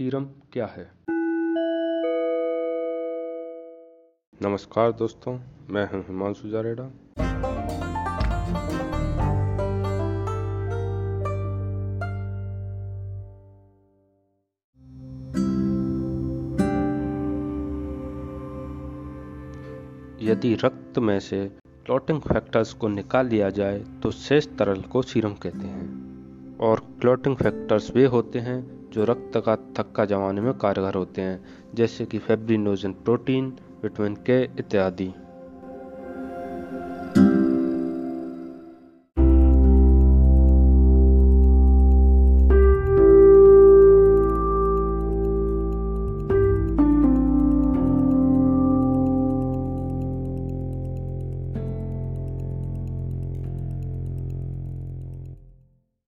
Serum क्या है? नमस्कार दोस्तों, मैं हूँ हिमांशु जारेडा। यदि रक्त में से क्लॉटिंग फैक्टर्स को निकाल लिया जाए तो शेष तरल को सीरम कहते हैं। और क्लॉटिंग फैक्टर्स वे होते हैं जो रक्त का थक्का जमाने में कारगर होते हैं, जैसे कि फेब्रिनोजन, प्रोटीन, विटामिन के इत्यादि।